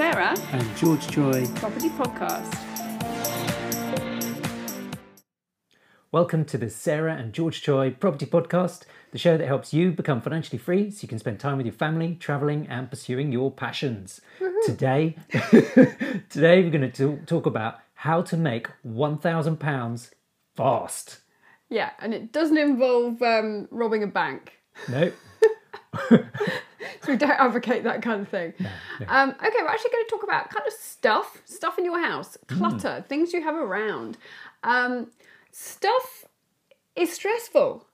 Sarah, and George Choy. Property Podcast. Welcome to the Sarah and George Choy Property Podcast, the show that helps you become financially free so you can spend time with your family, traveling, and pursuing your passions. Today, today we're going to talk about how to make £1,000 fast. Yeah, and it doesn't involve um, robbing a bank. No, So we don't advocate that kind of thing. no. Um, okay, we're actually going to talk about kind of stuff, stuff in your house, Mm. clutter, things you have around. Um, stuff is stressful.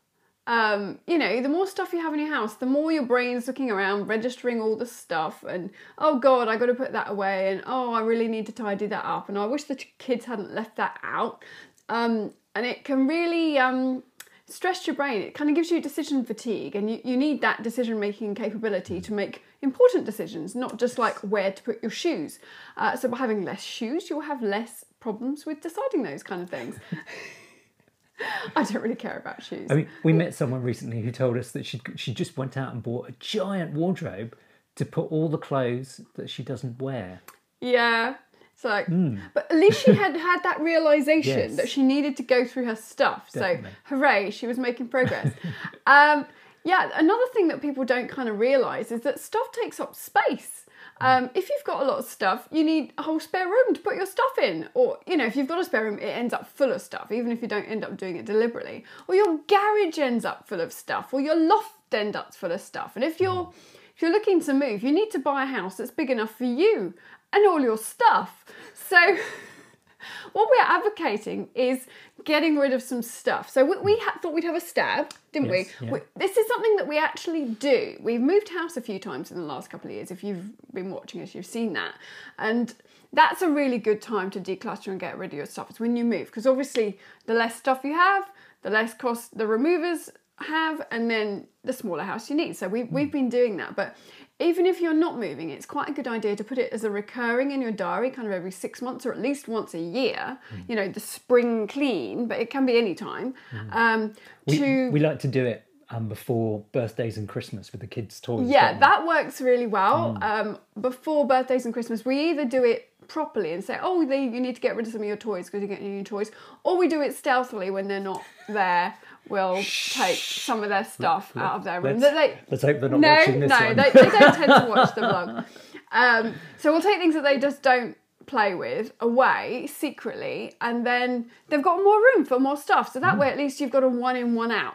Um, you know, the more stuff you have in your house, the more your brain's looking around, registering all the stuff, and oh god, I got to put that away, and oh, I really need to tidy that up, and I wish the kids hadn't left that out. Um, and it can really um, stress your brain. It kind of gives you decision fatigue, and you, you need that decision making capability to make important decisions, not just like where to put your shoes. Uh, so, by having less shoes, you'll have less problems with deciding those kind of things. I don't really care about shoes. I mean, we met someone recently who told us that she she just went out and bought a giant wardrobe to put all the clothes that she doesn't wear. Yeah. It's like, but at least she had had that realization Yes. that she needed to go through her stuff. Definitely. So, hooray, she was making progress. um, yeah, another thing that people don't kind of realize is that stuff takes up space. Um, if you've got a lot of stuff, you need a whole spare room to put your stuff in. Or, you know, if you've got a spare room, it ends up full of stuff, even if you don't end up doing it deliberately. Or your garage ends up full of stuff, or your loft ends up full of stuff. And if you're if you're looking to move, you need to buy a house that's big enough for you and all your stuff. So, what we're advocating is getting rid of some stuff. So, we, we ha- thought we'd have a stab, didn't Yes, we? yeah. we? This is something that we actually do. We've moved house a few times in the last couple of years. If you've been watching us, you've seen that. And that's a really good time to declutter and get rid of your stuff. It's when you move, because obviously, the less stuff you have, the less cost the removers have, and then the smaller house you need. So we, we've been doing that. But even if you're not moving, it's quite a good idea to put it as a recurring in your diary, kind of every six months or at least once a year. You know, the spring clean, but it can be any time. Um, We, to we like to do it um, before birthdays and Christmas with the kids' toys. yeah, that works really well. Um, before birthdays and Christmas, we either do it properly and say, oh, they, you need to get rid of some of your toys because you're getting new toys, or we do it stealthily when they're not there. We'll take some of their stuff out of their room. Let's, They- let's hope they're not no, watching this no, one. they, they don't tend to watch the vlog. Um, so we'll take things that they just don't play with away secretly, and then they've got more room for more stuff. So that Mm. way, at least you've got a one in, one out.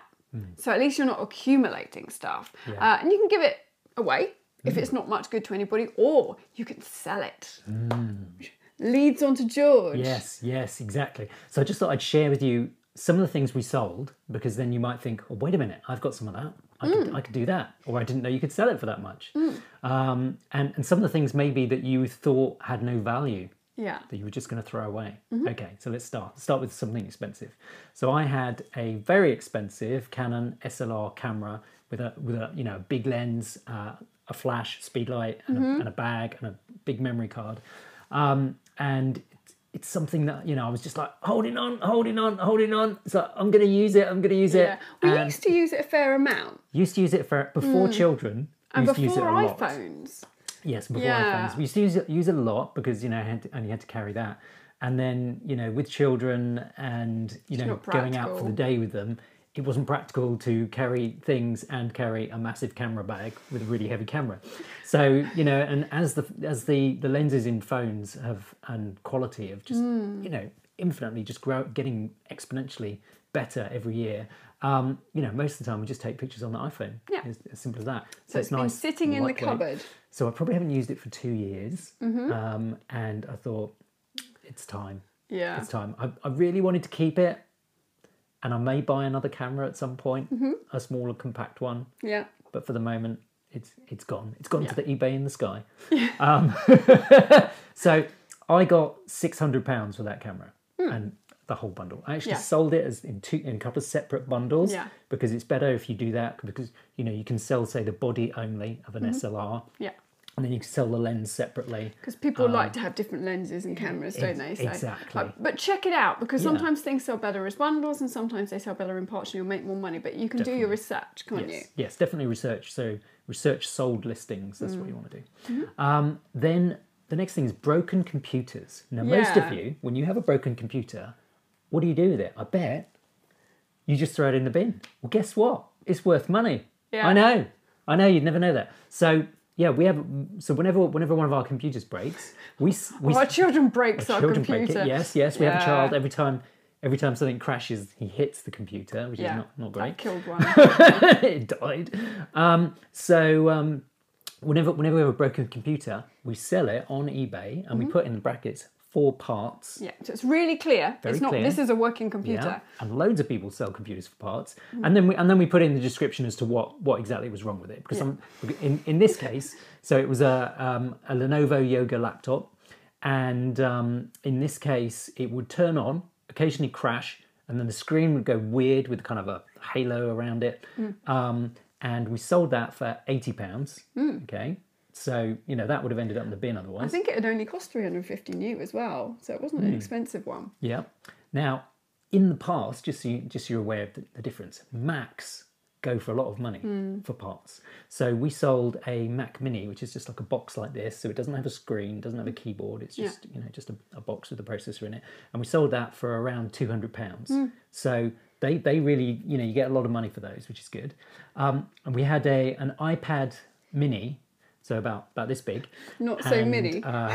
So at least you're not accumulating stuff, uh, and you can give it away if Mm. it's not much good to anybody, or you can sell it. Leads on to George. Yes, yes, exactly. So I just thought I'd share with you some of the things we sold because then you might think, oh, wait a minute, I've got some of that. I, Mm. could, I could do that. Or I didn't know you could sell it for that much. Um, and, and some of the things maybe that you thought had no value Yeah. that you were just going to throw away. Mm-hmm. Okay, so let's start. Start with something expensive. So I had a very expensive Canon SLR camera with a with a you know big lens, uh, a flash, speed light, and, Mm-hmm. a, and a bag and a big memory card. Um, and it's, it's something that you know I was just like holding on, holding on, holding on. It's like I'm going to use it. I'm going to use Yeah. it. We And used to use it a fair amount. used to use it for before children. Mm. And used to use it before iPhones. Yes, before Yeah. iPhones. We used to use it, use it a lot because you know had to, and you had to carry that. And then you know with children and you know going out for the day with them, it wasn't practical to carry things and carry a massive camera bag with a really heavy camera. So you know, and as the as the the lenses in phones have and quality have just Hmm. you know infinitely just grow getting exponentially better every year. Um, you know, most of the time we just take pictures on the iPhone. Yeah. As, as simple as that. So so it's been sitting in the cupboard. So I probably haven't used it for two years, Mm-hmm. um, and I thought it's time. Yeah. It's time. I, I really wanted to keep it, and I may buy another camera at some point, Mm-hmm. a smaller, compact one. Yeah. But for the moment, it's it's gone. It's gone to the eBay in the sky. Um, so I got six hundred pounds for that camera and the whole bundle. I actually. Yeah. sold it as in two in a couple of separate bundles Yeah. because it's better if you do that because you know you can sell say the body only of an Mm-hmm. SLR Yeah. And then you can sell the lens separately. Because people like to have different lenses and cameras, don't they? Um, ex- exactly. But, but check it out because Yeah. sometimes things sell better as bundles and sometimes they sell better in parts and you'll make more money. But you can do your research, can't yes, you? yes, definitely research. So research sold listings. That's Mm. what you want to do. Mm-hmm. Um, then the next thing is broken computers. Now, most of you, when you have a broken computer, what do you do with it? I bet you just throw it in the bin. Well, guess what? It's worth money. Yeah. I know. I know. You'd never know that. So yeah, we have. So whenever whenever one of our computers breaks, we we Our children breaks our, children computer. break it. Yes, yes. We have a child every time. Every time something crashes, he hits the computer, which Yeah. is not, not I great. killed one. it died. Um, so um, whenever whenever we have a broken computer, we sell it on eBay and we Mm-hmm. put in the brackets for parts. yeah, so it's really clear. Very it's not. clear. This is a working computer. Yeah, and loads of people sell computers for parts, Mm. and then we and then we put in the description as to what what exactly was wrong with it. Because I'm, in in this case, so it was a um, a Lenovo Yoga laptop, and um, in this case, it would turn on, occasionally crash, and then the screen would go weird with kind of a halo around it. Mm. Um, and we sold that for eighty pounds. Mm. Okay, so you know that would have ended up in the bin otherwise. I think it had only cost 350 new as well, so it wasn't Hmm. an expensive one. Yeah. Now, in the past, just so, you, just so you're aware of the, the difference, Macs go for a lot of money for parts. So we sold a Mac Mini, which is just like a box like this. So it doesn't have a screen, doesn't have a keyboard. It's just you know just a, a box with a processor in it, and we sold that for around two hundred pounds. So they they really you know you get a lot of money for those, which is good. Um, and we had a an iPad Mini. So about about this big, Not so and, mini. uh,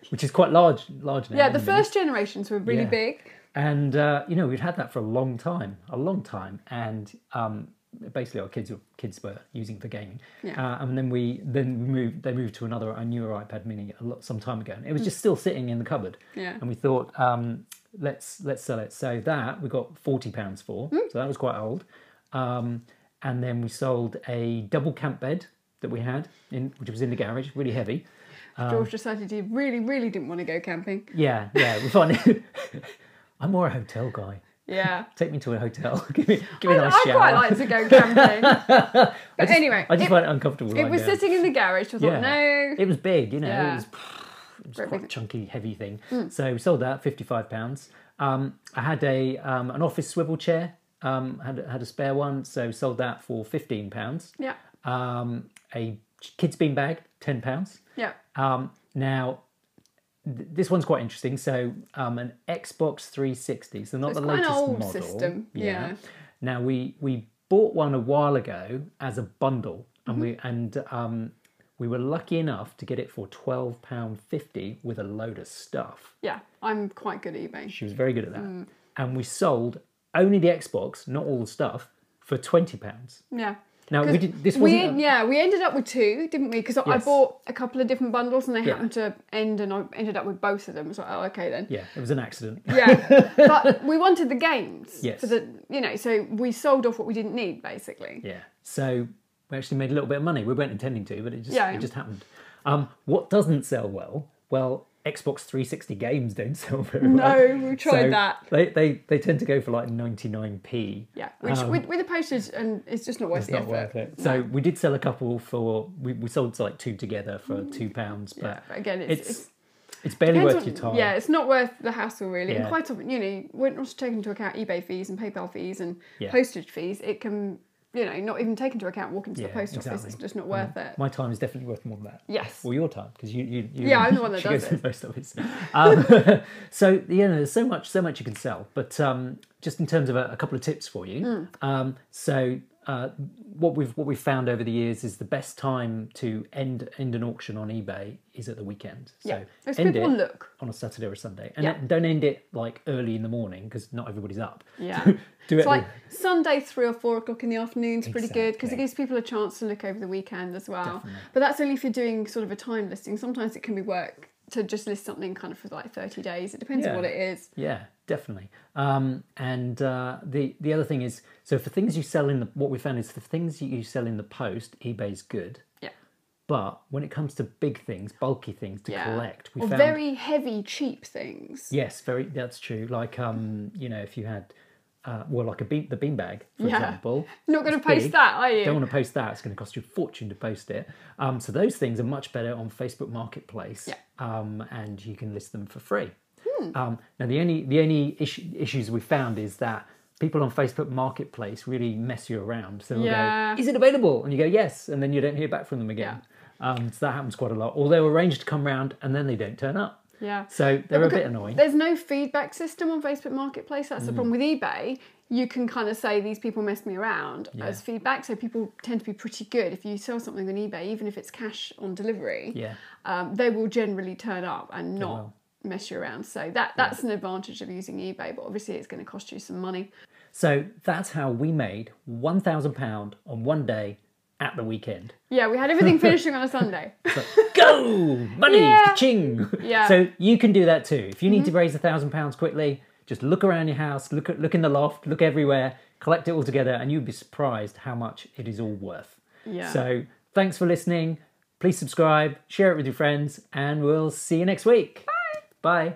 which is quite large. Large now. yeah, the first generations were really Yeah. big. and uh, you know we'd had that for a long time a long time and um, basically our kids were kids were using for gaming Yeah. uh, and then we then we moved they moved to another a newer ipad mini a lot some time ago and it was just still sitting in the cupboard Yeah. and we thought um, let's let's sell it so that we got 40 pounds for so that was quite old um, and then we sold a double camp bed that we had in which was in the garage really heavy Um, George decided he really, really didn't want to go camping. yeah yeah we found i'm more a hotel guy Yeah. Take me to a hotel. give me, give me a I, nice I shower. quite like to go camping. but I just, anyway, I just it, find it uncomfortable. it lying was down. sitting in the garage. I thought, Yeah. no. It was big, you know. It was, it was quite a. Mm. chunky, heavy thing. So we sold that fifty-five pounds. Um, I had a um, an office swivel chair. Um, had had a spare one, so sold that for fifteen pounds. Yeah. Um, a kids bean bag, ten pounds. Yeah. Um, now, th- this one's quite interesting. So, um, an Xbox 360, so not it's the latest old model. system, yeah. Now we we bought one a while ago as a bundle, and Mm-hmm. we and um, we were lucky enough to get it for twelve pound fifty with a load of stuff. Yeah. I'm quite good at eBay. She was very good at that, Mm. and we sold only the Xbox, not all the stuff, for twenty pounds. Yeah. Now we did this We, a- yeah, we ended up with two, didn't we? Because I bought a couple of different bundles and they Yeah. happened to end, and I ended up with both of them. Like, oh, okay then. yeah, it was an accident. Yeah, but we wanted the games. Yes. For the you know, so we sold off what we didn't need basically. Yeah. So we actually made a little bit of money. We weren't intending to, but it just Yeah. it just happened. Um, what doesn't sell well? Well, Xbox 360 games don't sell very well. No, we tried So that. They, they they tend to go for like 99p. Yeah, which with, with the postage and it's just not worth Um, It's the not effort. worth it. So we did sell a couple for we, we sold like two together for two pounds, Mm. Yeah, but but again, it's, it's it's it's barely worth on- your time. Yeah, it's not worth the hassle really. And quite often, you know, we're not taking into account eBay fees and PayPal fees and Yeah. postage fees. It can, you know, not even take into account walking to Yeah, the post office. exactly. It's just not worth it. My time is definitely worth more than that. Yes. Well, your time because you, you, you Yeah, I'm the one that she does goes to it. the post office. Um, so you know, there's so much so much you can sell, but um, just in terms of a, a couple of tips for you. Hmm. Um, so uh, what we've what we've found over the years is the best time to end end an auction on eBay is at the weekend. So Yeah, end people it look. on a Saturday or a Sunday, and Yeah. don't end it like early in the morning because not everybody's up. Yeah. Do it. It's like Sunday, three or four o'clock in the afternoon is pretty good because it gives people a chance to look over the weekend as well. Definitely. But that's only if you're doing sort of a time listing. Sometimes it can be work to just list something kind of for like 30 days. It depends on what it is. Yeah, definitely. Um, and uh, the the other thing is, so for things you sell in the what we found is for things you sell in the post, eBay's good. Yeah. But when it comes to big things, bulky things to Yeah. collect, we or found very heavy, cheap things. yes, very that's true. Like um, you know, if you had uh, well, like a bean the beanbag, for Yeah. example. Not going to post big. that, are you? Don't want to post that. It's going to cost you a fortune to post it. Um, so those things are much better on Facebook Marketplace. Yeah. Um, and you can list them for free. Hmm. Um, now the only the only issue, issues we found is that people on Facebook Marketplace really mess you around. So they'll Yeah. go, "Is it available?" And you go, "Yes," and then you don't hear back from them again. Um, so that happens quite a lot. Or they'll arrange to come round and then they don't turn up. Yeah. So they're a bit annoying. There's no feedback system on Facebook Marketplace. That's Mm. the problem with eBay. You can kind of say these people messed me around Yeah. as feedback. So people tend to be pretty good. If you sell something on eBay, even if it's cash on delivery, Yeah. um, they will generally turn up and not will. mess you around. So that that's an advantage of using eBay. But obviously, it's going to cost you some money. So that's how we made £1,000 on one day at the weekend. Yeah, we had everything finishing on a Sunday. Go! Money! Yeah. Ka-ching! Yeah. So you can do that too. If you need to mm-hmm. raise a thousand pounds quickly, just look around your house, look at look in the loft, look everywhere, collect it all together, and you'd be surprised how much it is all worth. Yeah. So thanks for listening. Please subscribe, share it with your friends, and we'll see you next week. Bye. Bye.